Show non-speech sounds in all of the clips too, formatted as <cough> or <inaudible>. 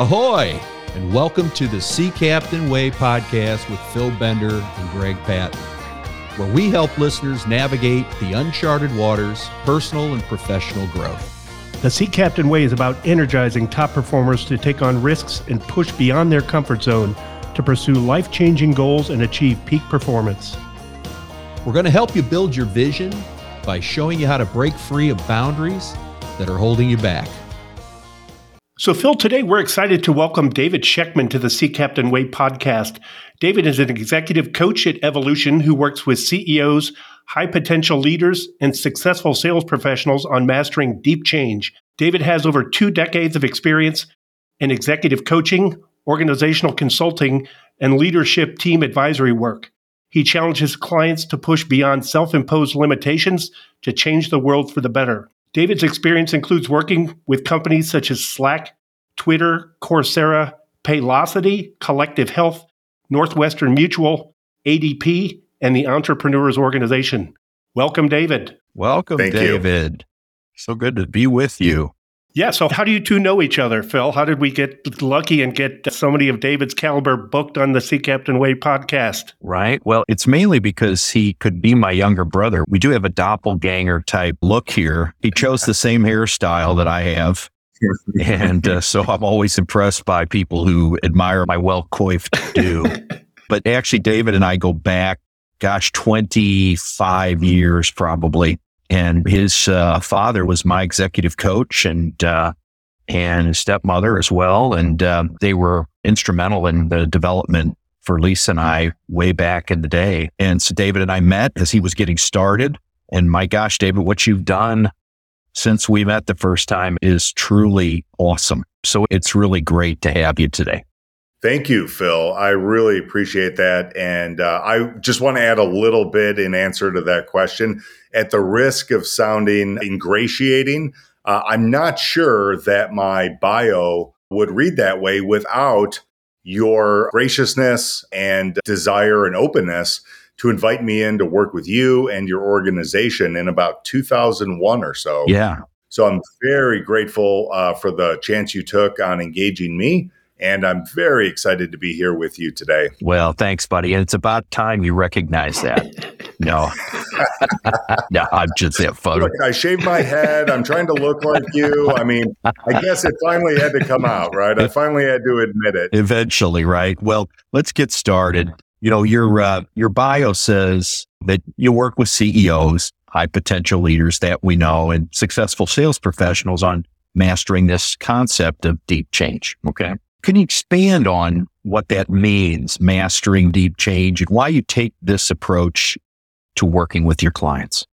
Ahoy! And welcome to the Sea Captain Way podcast with Phil Bender and Greg Patton, where we help listeners navigate the uncharted waters, personal and professional growth. The Sea Captain Way is about energizing top performers to take on risks and push beyond their comfort zone to pursue life changing goals and achieve peak performance. We're going to help you build your vision by showing you how to break free of boundaries that are holding you back. So, Phil, today we're excited to welcome David Shechtman to the Sea Captain Way podcast. David is an executive coach at Evolution who works with CEOs, high potential leaders, and successful sales professionals on mastering deep change. David has over two decades of experience in executive coaching, organizational consulting, and leadership team advisory work. He challenges clients to push beyond self imposed limitations to change the world for the better. David's experience includes working with companies such as Slack, Twitter, Coursera, Paylocity, Collective Health, Northwestern Mutual, ADP, and the Entrepreneurs Organization. Welcome, David. Welcome, Thank David. You. So good to be with you. Yeah. So, how do you two know each other, Phil? How did we get lucky and get somebody of David's caliber booked on the Sea Captain Way podcast? Right. Well, it's mainly because he could be my younger brother. We do have a doppelganger type look here. He chose the same hairstyle that I have. and uh, so I'm always impressed by people who admire my well coiffed do. <laughs> but actually, David and I go back, gosh, 25 years probably and his uh, father was my executive coach and uh, and his stepmother as well, and uh, they were instrumental in the development for Lisa and I way back in the day. And so David and I met as he was getting started. And my gosh, David, what you've done since we met the first time is truly awesome. So it's really great to have you today. Thank you, Phil. I really appreciate that. And uh, I just want to add a little bit in answer to that question. At the risk of sounding ingratiating, uh, I'm not sure that my bio would read that way without your graciousness and desire and openness to invite me in to work with you and your organization in about 2001 or so. Yeah. So I'm very grateful uh, for the chance you took on engaging me and I'm very excited to be here with you today. Well, thanks, buddy. And it's about time you recognize that. no, <laughs> no, I'm just a photo. Look, I shaved my head. I'm trying to look like you. I mean, I guess it finally had to come out, right? I finally had to admit it. Eventually, right? Well, let's get started. You know, your uh, your bio says that you work with CEOs, high potential leaders that we know, and successful sales professionals on mastering this concept of deep change. Okay. Can you expand on what that means, mastering deep change, and why you take this approach to working with your clients?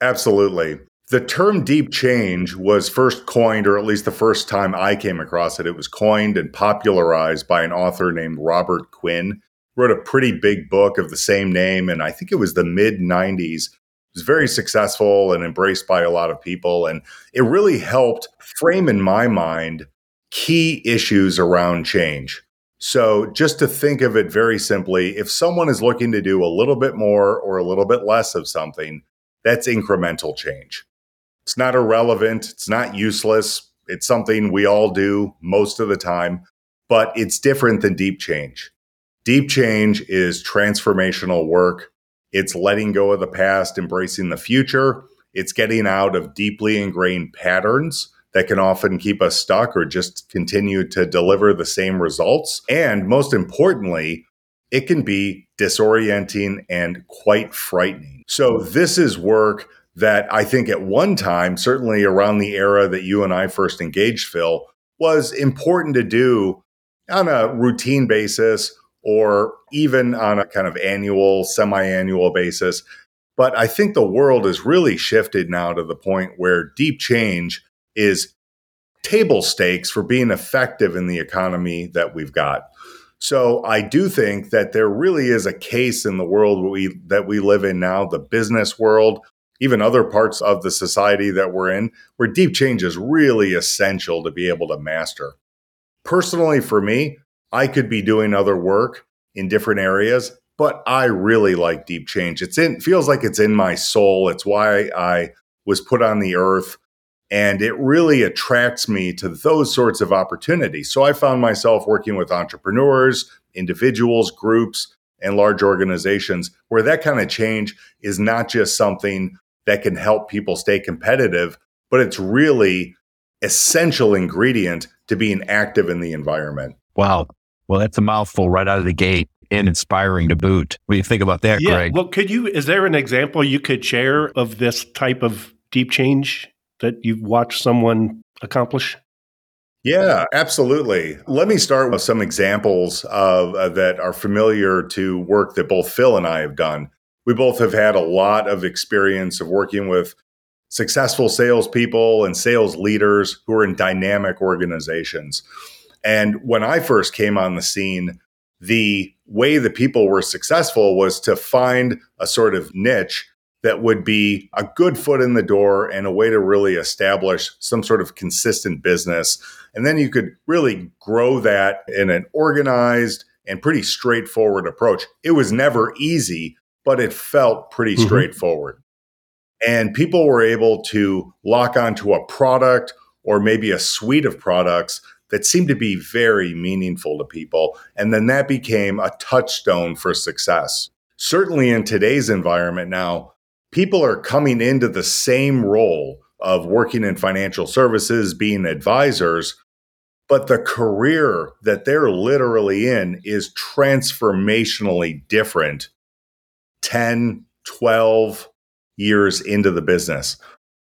Absolutely. The term deep change was first coined, or at least the first time I came across it, it was coined and popularized by an author named Robert Quinn. Wrote a pretty big book of the same name, and I think it was the mid 90s. It was very successful and embraced by a lot of people. And it really helped frame in my mind key issues around change. So, just to think of it very simply, if someone is looking to do a little bit more or a little bit less of something, that's incremental change. It's not irrelevant, it's not useless, it's something we all do most of the time, but it's different than deep change. Deep change is transformational work. It's letting go of the past, embracing the future. It's getting out of deeply ingrained patterns that can often keep us stuck or just continue to deliver the same results. And most importantly, it can be disorienting and quite frightening. So, this is work that I think at one time, certainly around the era that you and I first engaged, Phil, was important to do on a routine basis or even on a kind of annual, semi annual basis. But I think the world has really shifted now to the point where deep change is table stakes for being effective in the economy that we've got. So I do think that there really is a case in the world we, that we live in now, the business world, even other parts of the society that we're in, where deep change is really essential to be able to master. Personally, for me, I could be doing other work in different areas, but I really like deep change. It's in feels like it's in my soul. It's why I was put on the earth And it really attracts me to those sorts of opportunities. So I found myself working with entrepreneurs, individuals, groups, and large organizations where that kind of change is not just something that can help people stay competitive, but it's really essential ingredient to being active in the environment. Wow. Well, that's a mouthful right out of the gate and inspiring to boot. What do you think about that, yeah, Greg? Well, could you, is there an example you could share of this type of deep change that you've watched someone accomplish? Yeah, absolutely. Let me start with some examples of uh, that are familiar to work that both Phil and I have done. We both have had a lot of experience of working with successful salespeople and sales leaders who are in dynamic organizations. And when I first came on the scene, the way that people were successful was to find a sort of niche that would be a good foot in the door and a way to really establish some sort of consistent business. And then you could really grow that in an organized and pretty straightforward approach. It was never easy, but it felt pretty mm-hmm. straightforward. And people were able to lock onto a product or maybe a suite of products that seemed to be very meaningful to people. And then that became a touchstone for success. Certainly in today's environment now, people are coming into the same role of working in financial services, being advisors, but the career that they're literally in is transformationally different 10, 12 years into the business.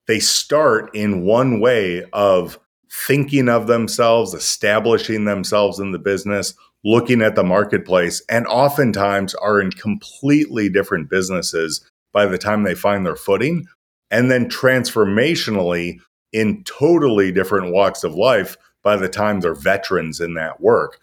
They start in one way of thinking of themselves, establishing themselves in the business, looking at the marketplace, and oftentimes are in completely different businesses by the time they find their footing. And then transformationally in totally different walks of life by the time they're veterans in that work.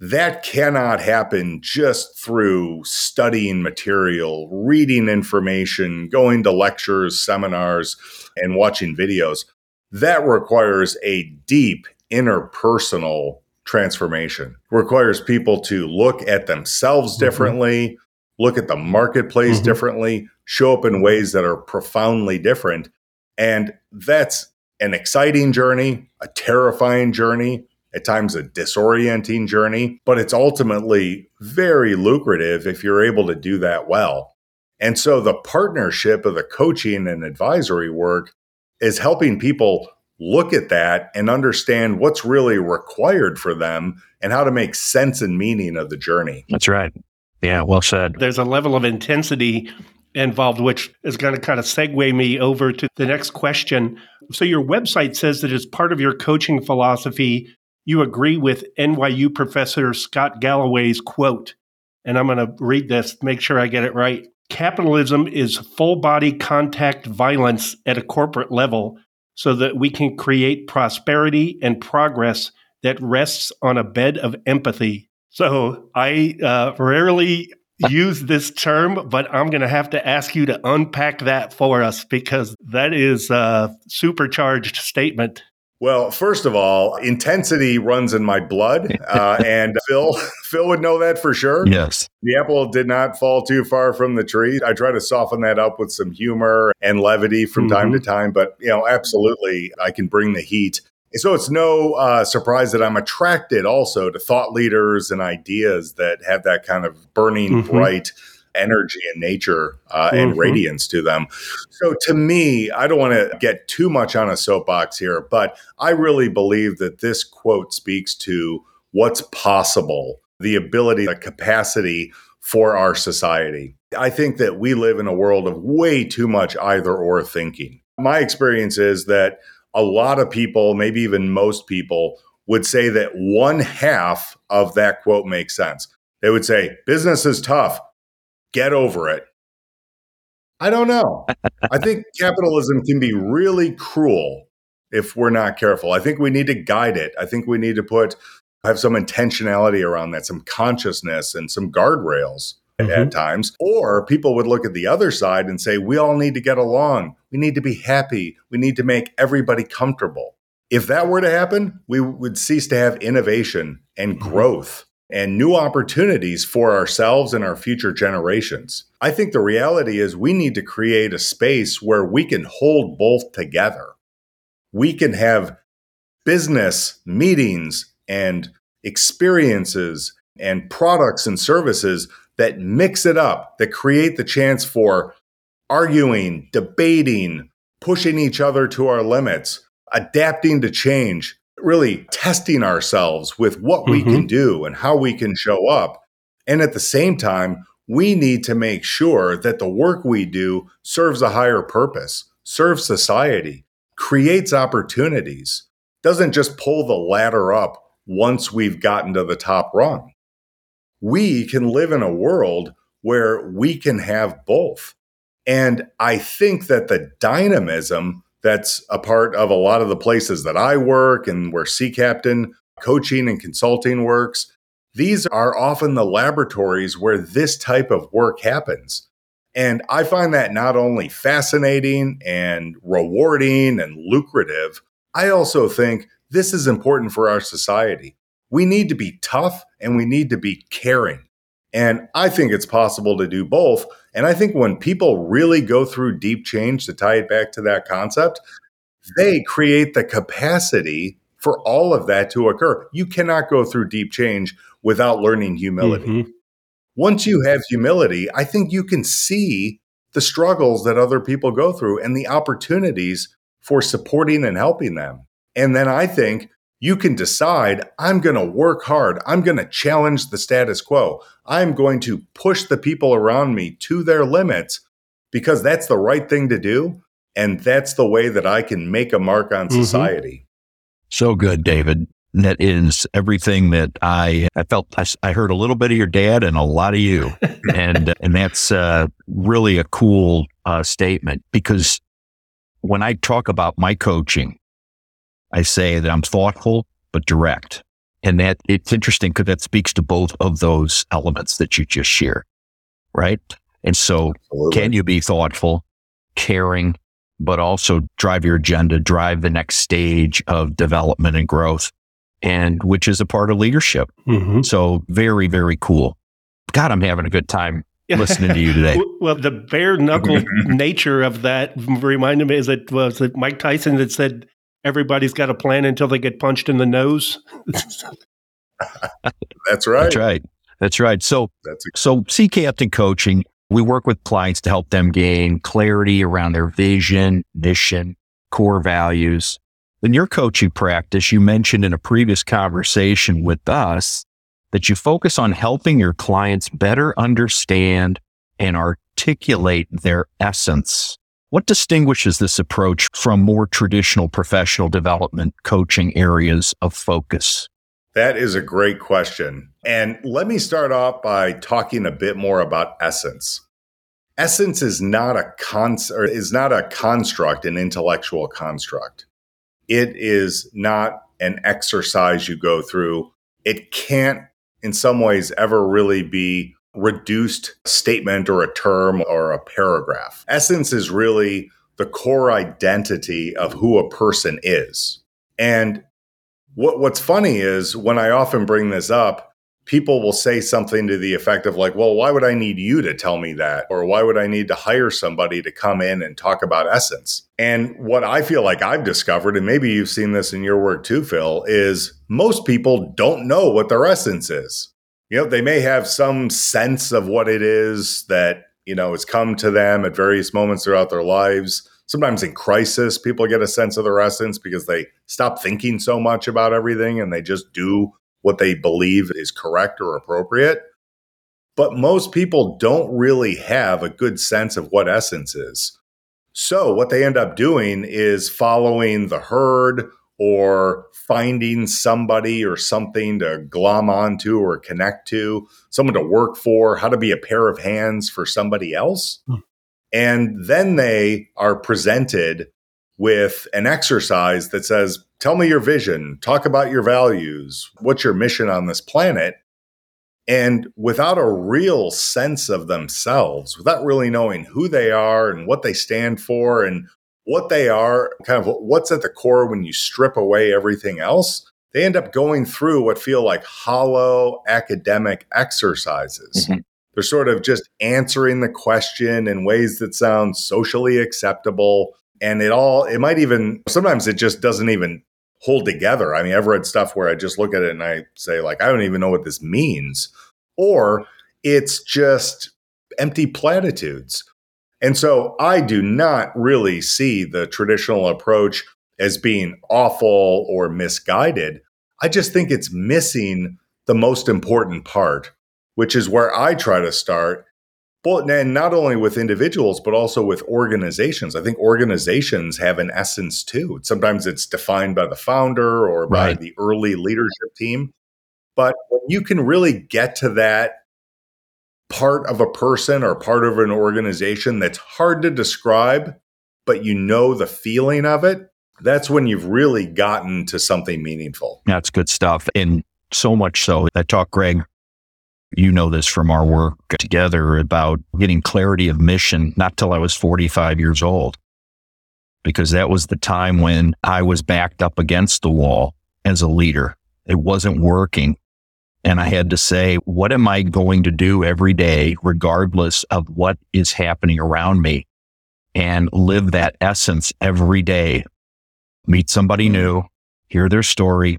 That cannot happen just through studying material, reading information, going to lectures, seminars, and watching videos that requires a deep interpersonal transformation. It requires people to look at themselves mm-hmm. differently. Look at the marketplace mm-hmm. differently, show up in ways that are profoundly different. And that's an exciting journey, a terrifying journey, at times a disorienting journey, but it's ultimately very lucrative if you're able to do that well. And so the partnership of the coaching and advisory work is helping people look at that and understand what's really required for them and how to make sense and meaning of the journey. That's right. Yeah, well said. There's a level of intensity involved, which is going to kind of segue me over to the next question. So, your website says that as part of your coaching philosophy, you agree with NYU professor Scott Galloway's quote. And I'm going to read this, make sure I get it right. Capitalism is full body contact violence at a corporate level so that we can create prosperity and progress that rests on a bed of empathy. So I uh, rarely use this term, but I'm going to have to ask you to unpack that for us because that is a supercharged statement. Well, first of all, intensity runs in my blood, uh, <laughs> and Phil Phil would know that for sure. Yes, the apple did not fall too far from the tree. I try to soften that up with some humor and levity from mm-hmm. time to time, but you know, absolutely, I can bring the heat. So it's no uh, surprise that I'm attracted also to thought leaders and ideas that have that kind of burning mm-hmm. bright energy and nature uh, and mm-hmm. radiance to them. So, to me, I don't want to get too much on a soapbox here, but I really believe that this quote speaks to what's possible, the ability, the capacity for our society. I think that we live in a world of way too much either or thinking. My experience is that a lot of people, maybe even most people, would say that one half of that quote makes sense. They would say, business is tough get over it. I don't know. I think <laughs> capitalism can be really cruel if we're not careful. I think we need to guide it. I think we need to put have some intentionality around that, some consciousness and some guardrails mm-hmm. at times. Or people would look at the other side and say, we all need to get along. We need to be happy. We need to make everybody comfortable. If that were to happen, we would cease to have innovation and mm-hmm. growth and new opportunities for ourselves and our future generations. I think the reality is we need to create a space where we can hold both together. we can have business meetings and experiences and products and services that mix it up, that create the chance for arguing, debating, pushing each other to our limits, adapting to change, really testing ourselves with what mm-hmm. we can do and how we can show up. And at the same time, we need to make sure that the work we do serves a higher purpose, serves society, creates opportunities, doesn't just pull the ladder up once we've gotten to the top rung. We can live in a world where we can have both. And I think that the dynamism that's a part of a lot of the places that I work and where Sea Captain coaching and consulting works, these are often the laboratories where this type of work happens. And I find that not only fascinating and rewarding and lucrative, I also think this is important for our society. We need to be tough and we need to be caring. And I think it's possible to do both. And I think when people really go through deep change, to tie it back to that concept, they create the capacity for all of that to occur. You cannot go through deep change without learning humility. Mm-hmm. Once you have humility, I think you can see the struggles that other people go through and the opportunities for supporting and helping them. And then I think you can decide I'm going to work hard. I'm going to challenge the status quo. I'm going to push the people around me to their limits because that's the right thing to do. And that's the way that I can make a mark on mm-hmm. society. So good, David. That is everything that I, I felt. I, I, heard a little bit of your dad and a lot of you, <laughs> and and that's uh, really a cool uh, statement because when I talk about my coaching, I say that I'm thoughtful but direct. And that it's interesting because that speaks to both of those elements that you just shared. Right. And so Absolutely. can you be thoughtful, caring, but also drive your agenda, drive the next stage of development and growth and which is a part of leadership. Mm-hmm. So very, very cool. God, I'm having a good time <laughs> listening to you today. well, the bare knuckle <laughs> nature of that reminded me is it was it Mike Tyson that said everybody's got a plan until they get punched in the nose. That's right. That's right. That's right. So, That's a- so Sea Captain Coaching, we work with clients to help them gain clarity around their vision, mission, core values. In your coaching practice, you mentioned in a previous conversation with us that you focus on helping your clients better understand and articulate their essence what distinguishes this approach from more traditional professional development coaching areas of focus? That is a great question. And let me start off by talking a bit more about essence. Essence is not a con- is not a construct, an intellectual construct. It is not an exercise you go through. It can't in some ways ever really be reduced statement or a term or a paragraph. Essence is really the core identity of who a person is. And what, what's funny is when I often bring this up, people will say something to the effect of like, well, why would I need you to tell me that? Or why would I need to hire somebody to come in and talk about essence? And what I feel like I've discovered, and maybe you've seen this in your work too, Phil, is most people don't know what their essence is you know, they may have some sense of what it is that, you know, has come to them at various moments throughout their lives. Sometimes in crisis, people get a sense of their essence because they stop thinking so much about everything and they just do what they believe is correct or appropriate. But most people don't really have a good sense of what essence is. So, what they end up doing is following the herd or finding somebody or something to glom onto or connect to, someone to work for, how to be a pair of hands for somebody else. Hmm. And then they are presented with an exercise that says, Tell me your vision, talk about your values, what's your mission on this planet? And without a real sense of themselves, without really knowing who they are and what they stand for and what they are, kind of what's at the core when you strip away everything else, they end up going through what feel like hollow academic exercises. Mm-hmm. They're sort of just answering the question in ways that sound socially acceptable. and it all it might even sometimes it just doesn't even hold together. I mean, I've read stuff where I just look at it and I say like I don't even know what this means or it's just empty platitudes. And so I do not really see the traditional approach as being awful or misguided. I just think it's missing the most important part, which is where I try to start. But and not only with individuals, but also with organizations. I think organizations have an essence too. Sometimes it's defined by the founder or by right. the early leadership team. But when you can really get to that part of a person or part of an organization that's hard to describe, but you know the feeling of it, that's when you've really gotten to something meaningful. That's good stuff. And so much so that talk, Greg, you know this from our work together about getting clarity of mission, not till I was 45 years old, because that was the time when I was backed up against the wall as a leader. It wasn't working. And I had to say, what am I going to do every day, regardless of what is happening around me? And live that essence every day. Meet somebody mm-hmm. new, hear their story,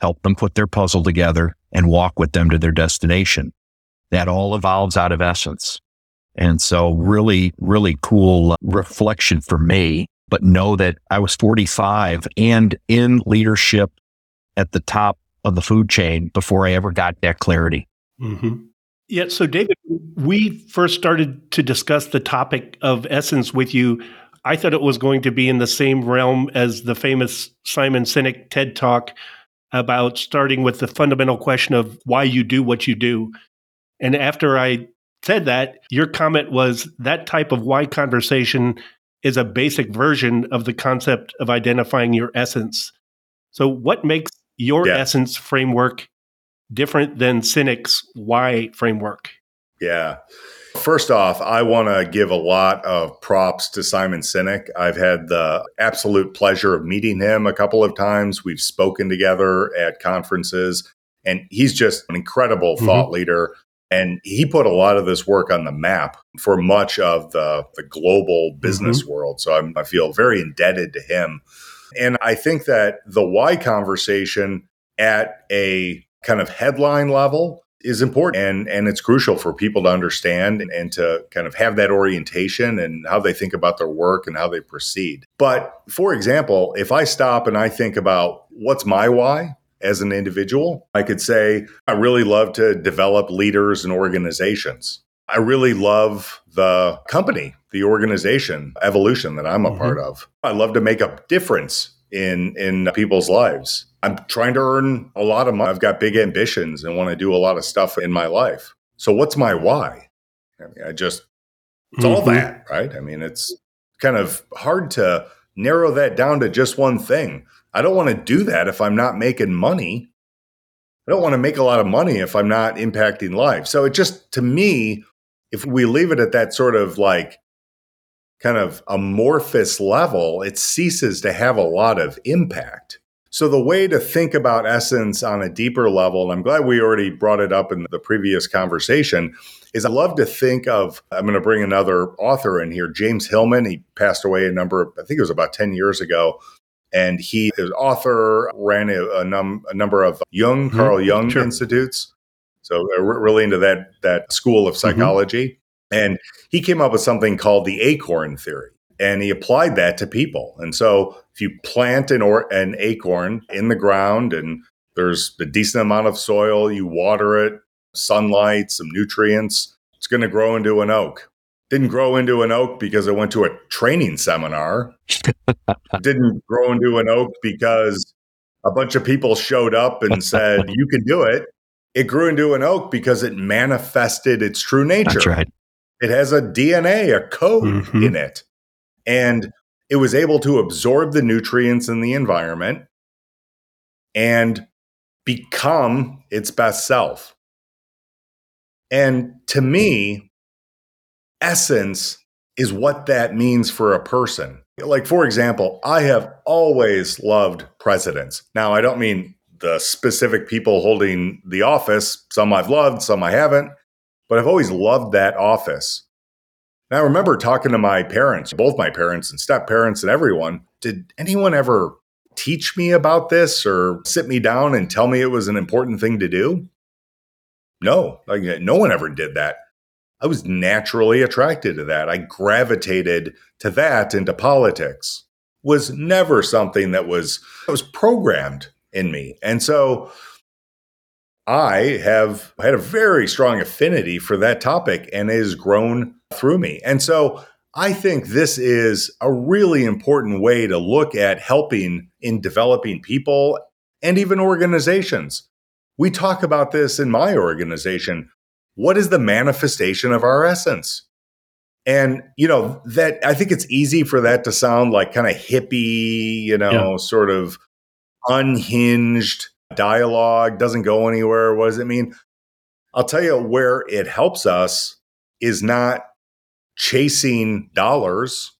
help them put their puzzle together, and walk with them to their destination. That all evolves out of essence. And so, really, really cool reflection for me. But know that I was 45 and in leadership at the top of the food chain before I ever got that clarity. Mm-hmm. Yeah. So, David, we first started to discuss the topic of essence with you. I thought it was going to be in the same realm as the famous Simon Sinek TED talk about starting with the fundamental question of why you do what you do. And after I said that, your comment was that type of why conversation is a basic version of the concept of identifying your essence. So, what makes your yeah. essence framework different than Sinek's why framework? Yeah. First off, I want to give a lot of props to Simon Sinek. I've had the absolute pleasure of meeting him a couple of times. We've spoken together at conferences, and he's just an incredible mm-hmm. thought leader. And he put a lot of this work on the map for much of the, the global business mm-hmm. world. So I'm, I feel very indebted to him. And I think that the why conversation at a kind of headline level is important and, and it's crucial for people to understand and, and, to kind of have that orientation and how they think about their work and how they proceed. But for example, if I stop and I think about what's my why as an individual, I could say, I really love to develop leaders and organizations. I really love the company, the organization, evolution that I'm a mm-hmm. part of. I love to make a difference in in people's lives. I'm trying to earn a lot of money. I've got big ambitions and want to do a lot of stuff in my life. So what's my why? I mean, I just it's mm-hmm. all that, right? I mean, it's kind of hard to narrow that down to just one thing. I don't want to do that if I'm not making money. I don't want to make a lot of money if I'm not impacting lives. So it just to me if we leave it at that sort of like kind of amorphous level, it ceases to have a lot of impact. So, the way to think about essence on a deeper level, and I'm glad we already brought it up in the previous conversation, is I love to think of. I'm going to bring another author in here, James Hillman. He passed away a number, I think it was about 10 years ago. And he is author, ran a, a, num, a number of Jung, mm-hmm. Carl Jung sure. institutes. So uh, really into that that school of mm-hmm. psychology. Mm-hmm. And he came up with something called the acorn theory. And he applied that to people. And so if you plant an or an acorn in the ground and there's a decent amount of soil, you water it, sunlight, some nutrients, it's going to grow into an oak. Didn't grow into an oak because I went to a training seminar. <laughs> Didn't grow into an oak because a bunch of people showed up and said, You can do it it grew into an oak because it manifested its true nature. That's right. It has a DNA, a code mm-hmm. in it. And it was able to absorb the nutrients in the environment and become its best self. And to me, essence is what that means for a person. Like, for example, I have always loved presidents. Now, I don't mean the specific people holding the office. Some I've loved, some I haven't, but I've always loved that office. And I remember talking to my parents, both my parents and step parents and everyone. Did anyone ever teach me about this or sit me down and tell me it was an important thing to do? No, like no one ever did that. I was naturally attracted to that. I gravitated to that into politics. Was never something that was that was programmed in me. And so I have had a very strong affinity for that topic and it has grown through me. And so I think this is a really important way to look at helping in developing people and even organizations. We talk about this in my organization. What is the manifestation of our essence? And, you know, that I think it's easy for that to sound like kind of hippie, you know, yeah. sort of unhinged dialogue, doesn't go anywhere. What does it mean? I'll tell you where it helps us is not chasing dollars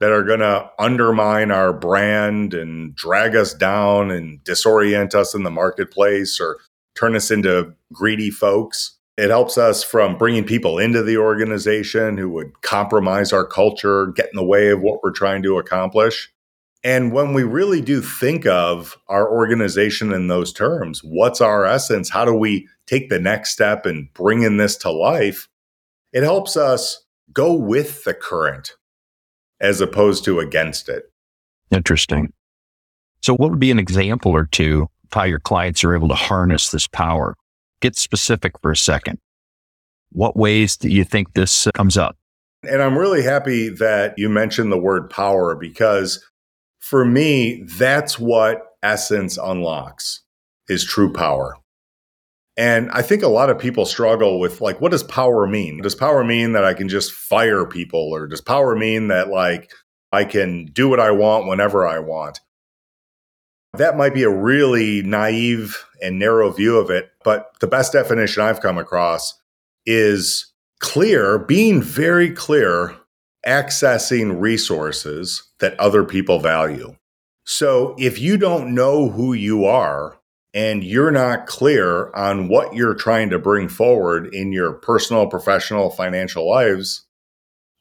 that are going to undermine our brand and drag us down and disorient us in the marketplace or turn us into greedy folks. It helps us from bringing people into the organization who would compromise our culture, get in the way of what we're trying to accomplish. And when we really do think of our organization in those terms, what's our essence? How do we take the next step and bring in this to life? It helps us go with the current as opposed to against it. Interesting. So, what would be an example or two of how your clients are able to harness this power? Get specific for a second. What ways do you think this comes up? And I'm really happy that you mentioned the word power because for me, that's what essence unlocks is true power. And I think a lot of people struggle with like, what does power mean? Does power mean that I can just fire people? Or does power mean that like I can do what I want whenever I want? That might be a really naive and narrow view of it. But the best definition I've come across is clear, being very clear, accessing resources that other people value. So if you don't know who you are, and you're not clear on what you're trying to bring forward in your personal, professional, financial lives,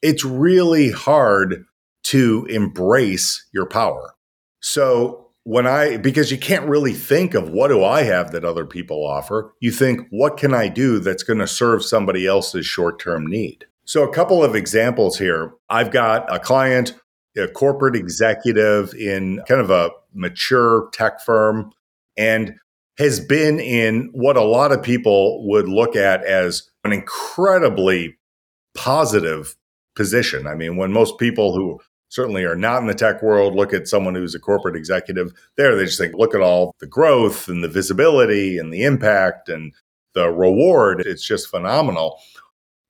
it's really hard to embrace your power. So, when I, because you can't really think of what do I have that other people offer, you think, what can I do that's going to serve somebody else's short term need? So, a couple of examples here. I've got a client, a corporate executive in kind of a mature tech firm. And has been in what a lot of people would look at as an incredibly positive position. I mean, when most people who certainly are not in the tech world look at someone who's a corporate executive there, they just think, look at all the growth and the visibility and the impact and the reward. It's just phenomenal.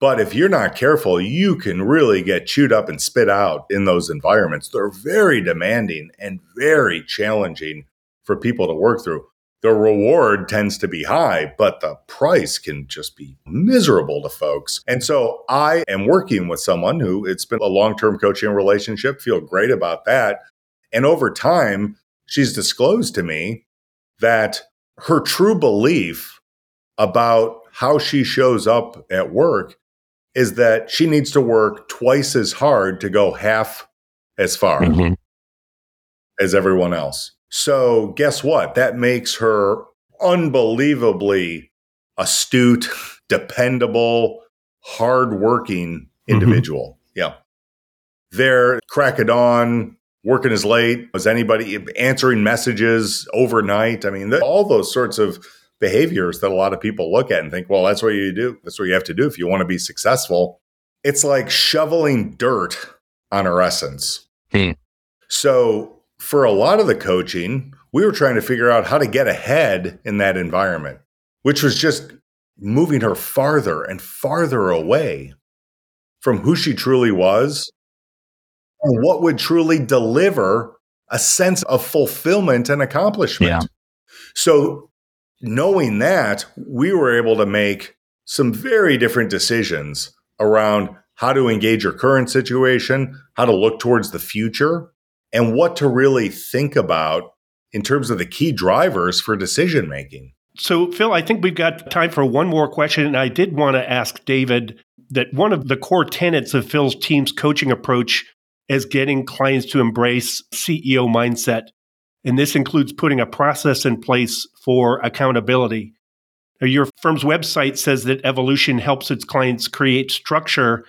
But if you're not careful, you can really get chewed up and spit out in those environments. They're very demanding and very challenging for people to work through the reward tends to be high, but the price can just be miserable to folks. And so I am working with someone who it's been a long term coaching relationship, feel great about that. And over time, she's disclosed to me that her true belief about how she shows up at work is that she needs to work twice as hard to go half as far mm-hmm. as everyone else. So, guess what? That makes her unbelievably astute, <laughs> dependable, hardworking mm-hmm. individual. Mm-hmm. Yeah. They're crack of dawn, working as late as anybody, answering messages overnight. I mean, all those sorts of behaviors that a lot of people look at and think, well, that's what you do. That's what you have to do if you want to be successful. It's like shoveling dirt on our essence. Hmm. So for a lot of the coaching, we were trying to figure out how to get ahead in that environment, which was just moving her farther and farther away from who she truly was and what would truly deliver a sense of fulfillment and accomplishment. Yeah. So, knowing that, we were able to make some very different decisions around how to engage your current situation, how to look towards the future, and what to really think about in terms of the key drivers for decision making. So, Phil, I think we've got time for one more question. And I did want to ask David that one of the core tenets of Phil's team's coaching approach is getting clients to embrace CEO mindset. And this includes putting a process in place for accountability. Your firm's website says that Evolution helps its clients create structure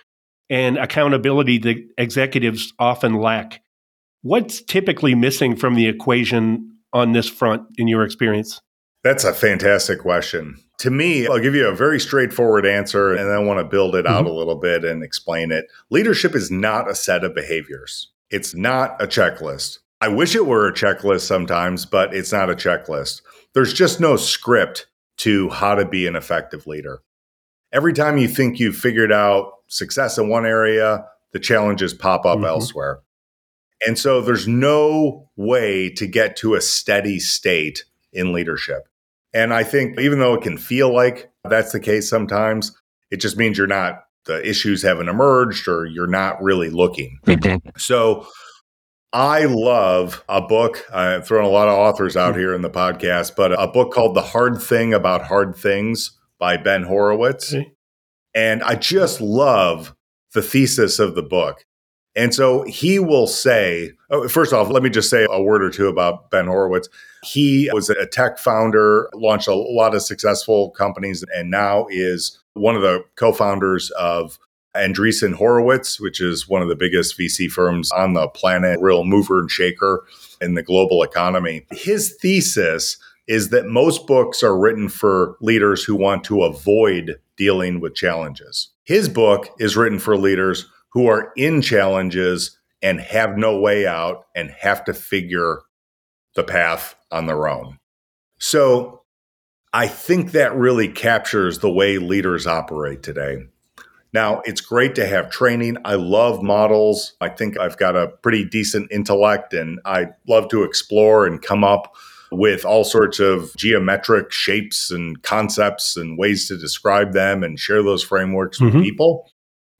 and accountability that executives often lack. What's typically missing from the equation on this front in your experience? That's a fantastic question. To me, I'll give you a very straightforward answer and then I want to build it out mm-hmm. a little bit and explain it. Leadership is not a set of behaviors, it's not a checklist. I wish it were a checklist sometimes, but it's not a checklist. There's just no script to how to be an effective leader. Every time you think you've figured out success in one area, the challenges pop up mm-hmm. elsewhere. And so there's no way to get to a steady state in leadership. And I think even though it can feel like that's the case sometimes, it just means you're not, the issues haven't emerged or you're not really looking. so I love a book. Uh, I've thrown a lot of authors out hmm. here in the podcast, but a book called The Hard Thing About Hard Things by Ben Horowitz. And I just love the thesis of the book. And so he will say, oh, first off, let me just say a word or two about Ben Horowitz. He was a tech founder, launched a lot of successful companies, and now is one of the co founders of Andreessen Horowitz, which is one of the biggest VC firms on the planet, real mover and shaker in the global economy. His thesis is that most books are written for leaders who want to avoid dealing with challenges. His book is written for leaders who are in challenges and have no way out and have to figure the path on their own. So I think that really captures the way leaders operate today. Now, it's great to have training. I love models. I think I've got a pretty decent intellect and I love to explore and come up with all sorts of geometric shapes and concepts and ways to describe them and share those frameworks mm-hmm. with people.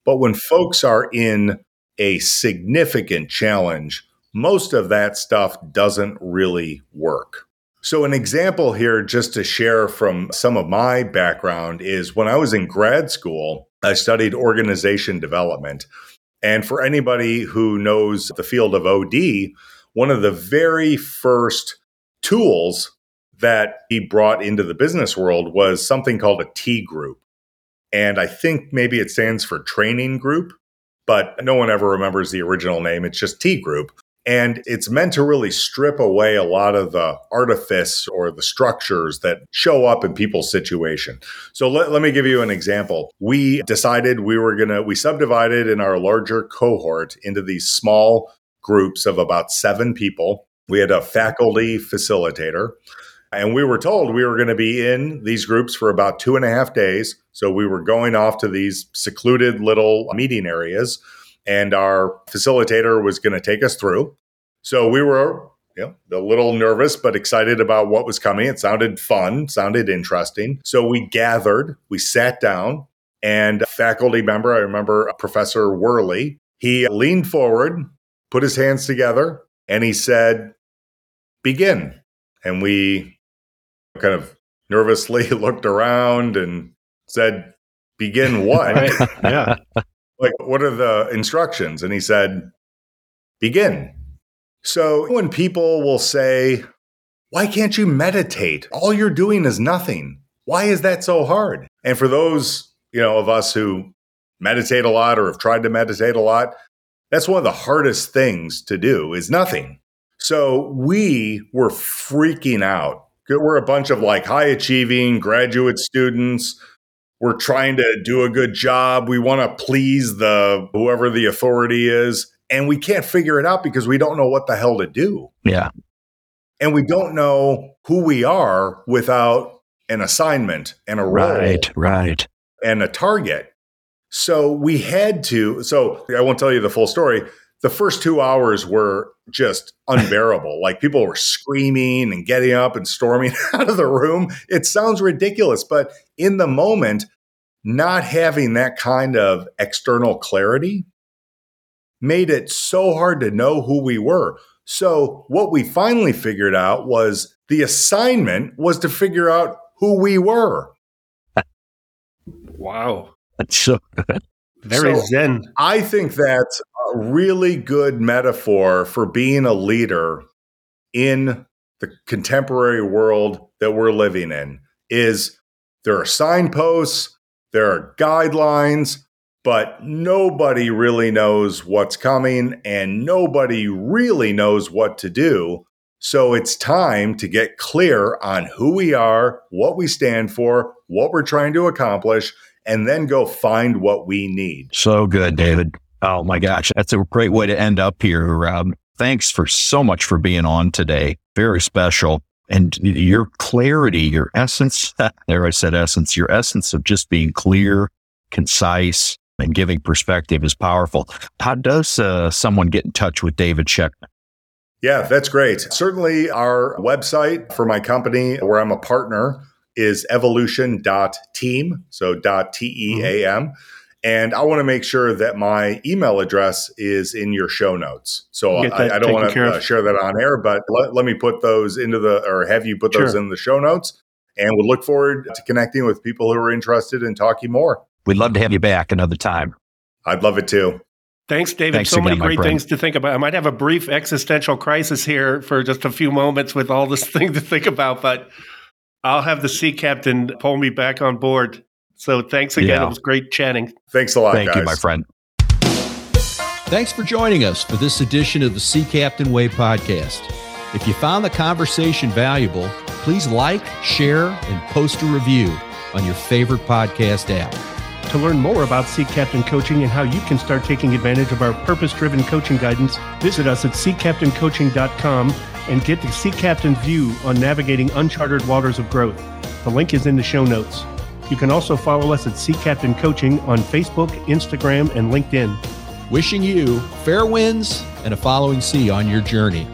But when folks are in a significant challenge, most of that stuff doesn't really work. So, an example here, just to share from some of my background, is when I was in grad school, I studied organization development. And for anybody who knows the field of OD, one of the very first tools that he brought into the business world was something called a T group. And I think maybe it stands for training group, but no one ever remembers the original name. It's just T group. And it's meant to really strip away a lot of the artifice or the structures that show up in people's situation. So let, let me give you an example. We decided we were going to, we subdivided in our larger cohort into these small groups of about seven people. We had a faculty facilitator. And we were told we were going to be in these groups for about two and a half days. So we were going off to these secluded little meeting areas, and our facilitator was going to take us through. So we were you know, a little nervous, but excited about what was coming. It sounded fun, sounded interesting. So we gathered, we sat down, and a faculty member, I remember Professor Worley, he leaned forward, put his hands together, and he said, Begin. And we kind of nervously <laughs> looked around and said, Begin what? <laughs> Yeah. Like, what are the instructions? And he said, Begin. So when people will say, Why can't you meditate? All you're doing is nothing. Why is that so hard? And for those, you know, of us who meditate a lot or have tried to meditate a lot, that's one of the hardest things to do is nothing. So we were freaking out we're a bunch of like high achieving graduate students. We're trying to do a good job. We want to please the whoever the authority is. And we can't figure it out because we don't know what the hell to do. Yeah. And we don't know who we are without an assignment and a role. Right, right. And a target. So we had to, so I won't tell you the full story the first two hours were just <laughs> unbearable. like people were screaming and getting up and storming <laughs> out of the room. It sounds ridiculous, but in the moment, not having that kind of external clarity made it so hard to know who we were. So, what we finally figured out was the assignment was to figure out who we were. Wow. That's so good. Very So- zen. I think that's a really good metaphor for being a leader in the contemporary world that we're living in is there are signposts, there are guidelines, but nobody really knows what's coming and nobody really knows what to do. So it's time to get clear on who we are, what we stand for, what we're trying to accomplish, and then go find what we need. So good, David. Oh my gosh. That's a great way to end up here. Um, thanks for so much for being on today. Very special. And your clarity, your essence, <laughs> there I said essence, your essence of just being clear, concise, and giving perspective is powerful. How does uh, someone get in touch with David Shechtman? Yeah, that's great. Certainly, our website for my company, where I'm a partner, is evolution.team. So dot T E A M. And I want to make sure that my email address is in your show notes. So I, I don't want to uh, share that on air, but let, let me put those into the, or have you put those Sure. in the show notes. And we'll look forward to connecting with people who are interested in talking more. We'd love to have you back another time. I'd love it too. Thanks, David. Thanks so many again, my great things to think about. I might have a brief existential crisis here for just a few moments with all this <laughs> thing to think about, but I'll have the sea captain pull me back on board. So thanks again. Yeah. It was great chatting. Thanks a lot, Thank guys. you, my friend. Thanks for joining us for this edition of the Sea Captain Way podcast. If you found the conversation valuable, please like, share, and post a review on your favorite podcast app. To learn more about Sea Captain Coaching and how you can start taking advantage of our purpose driven coaching guidance, visit us at seacaptaincoaching.com and get the Sea Captain view on navigating uncharted waters of growth. The link is in the show notes. You can also follow us at Sea Captain Coaching on Facebook, Instagram, and LinkedIn. Wishing you fair winds and a following sea on your journey.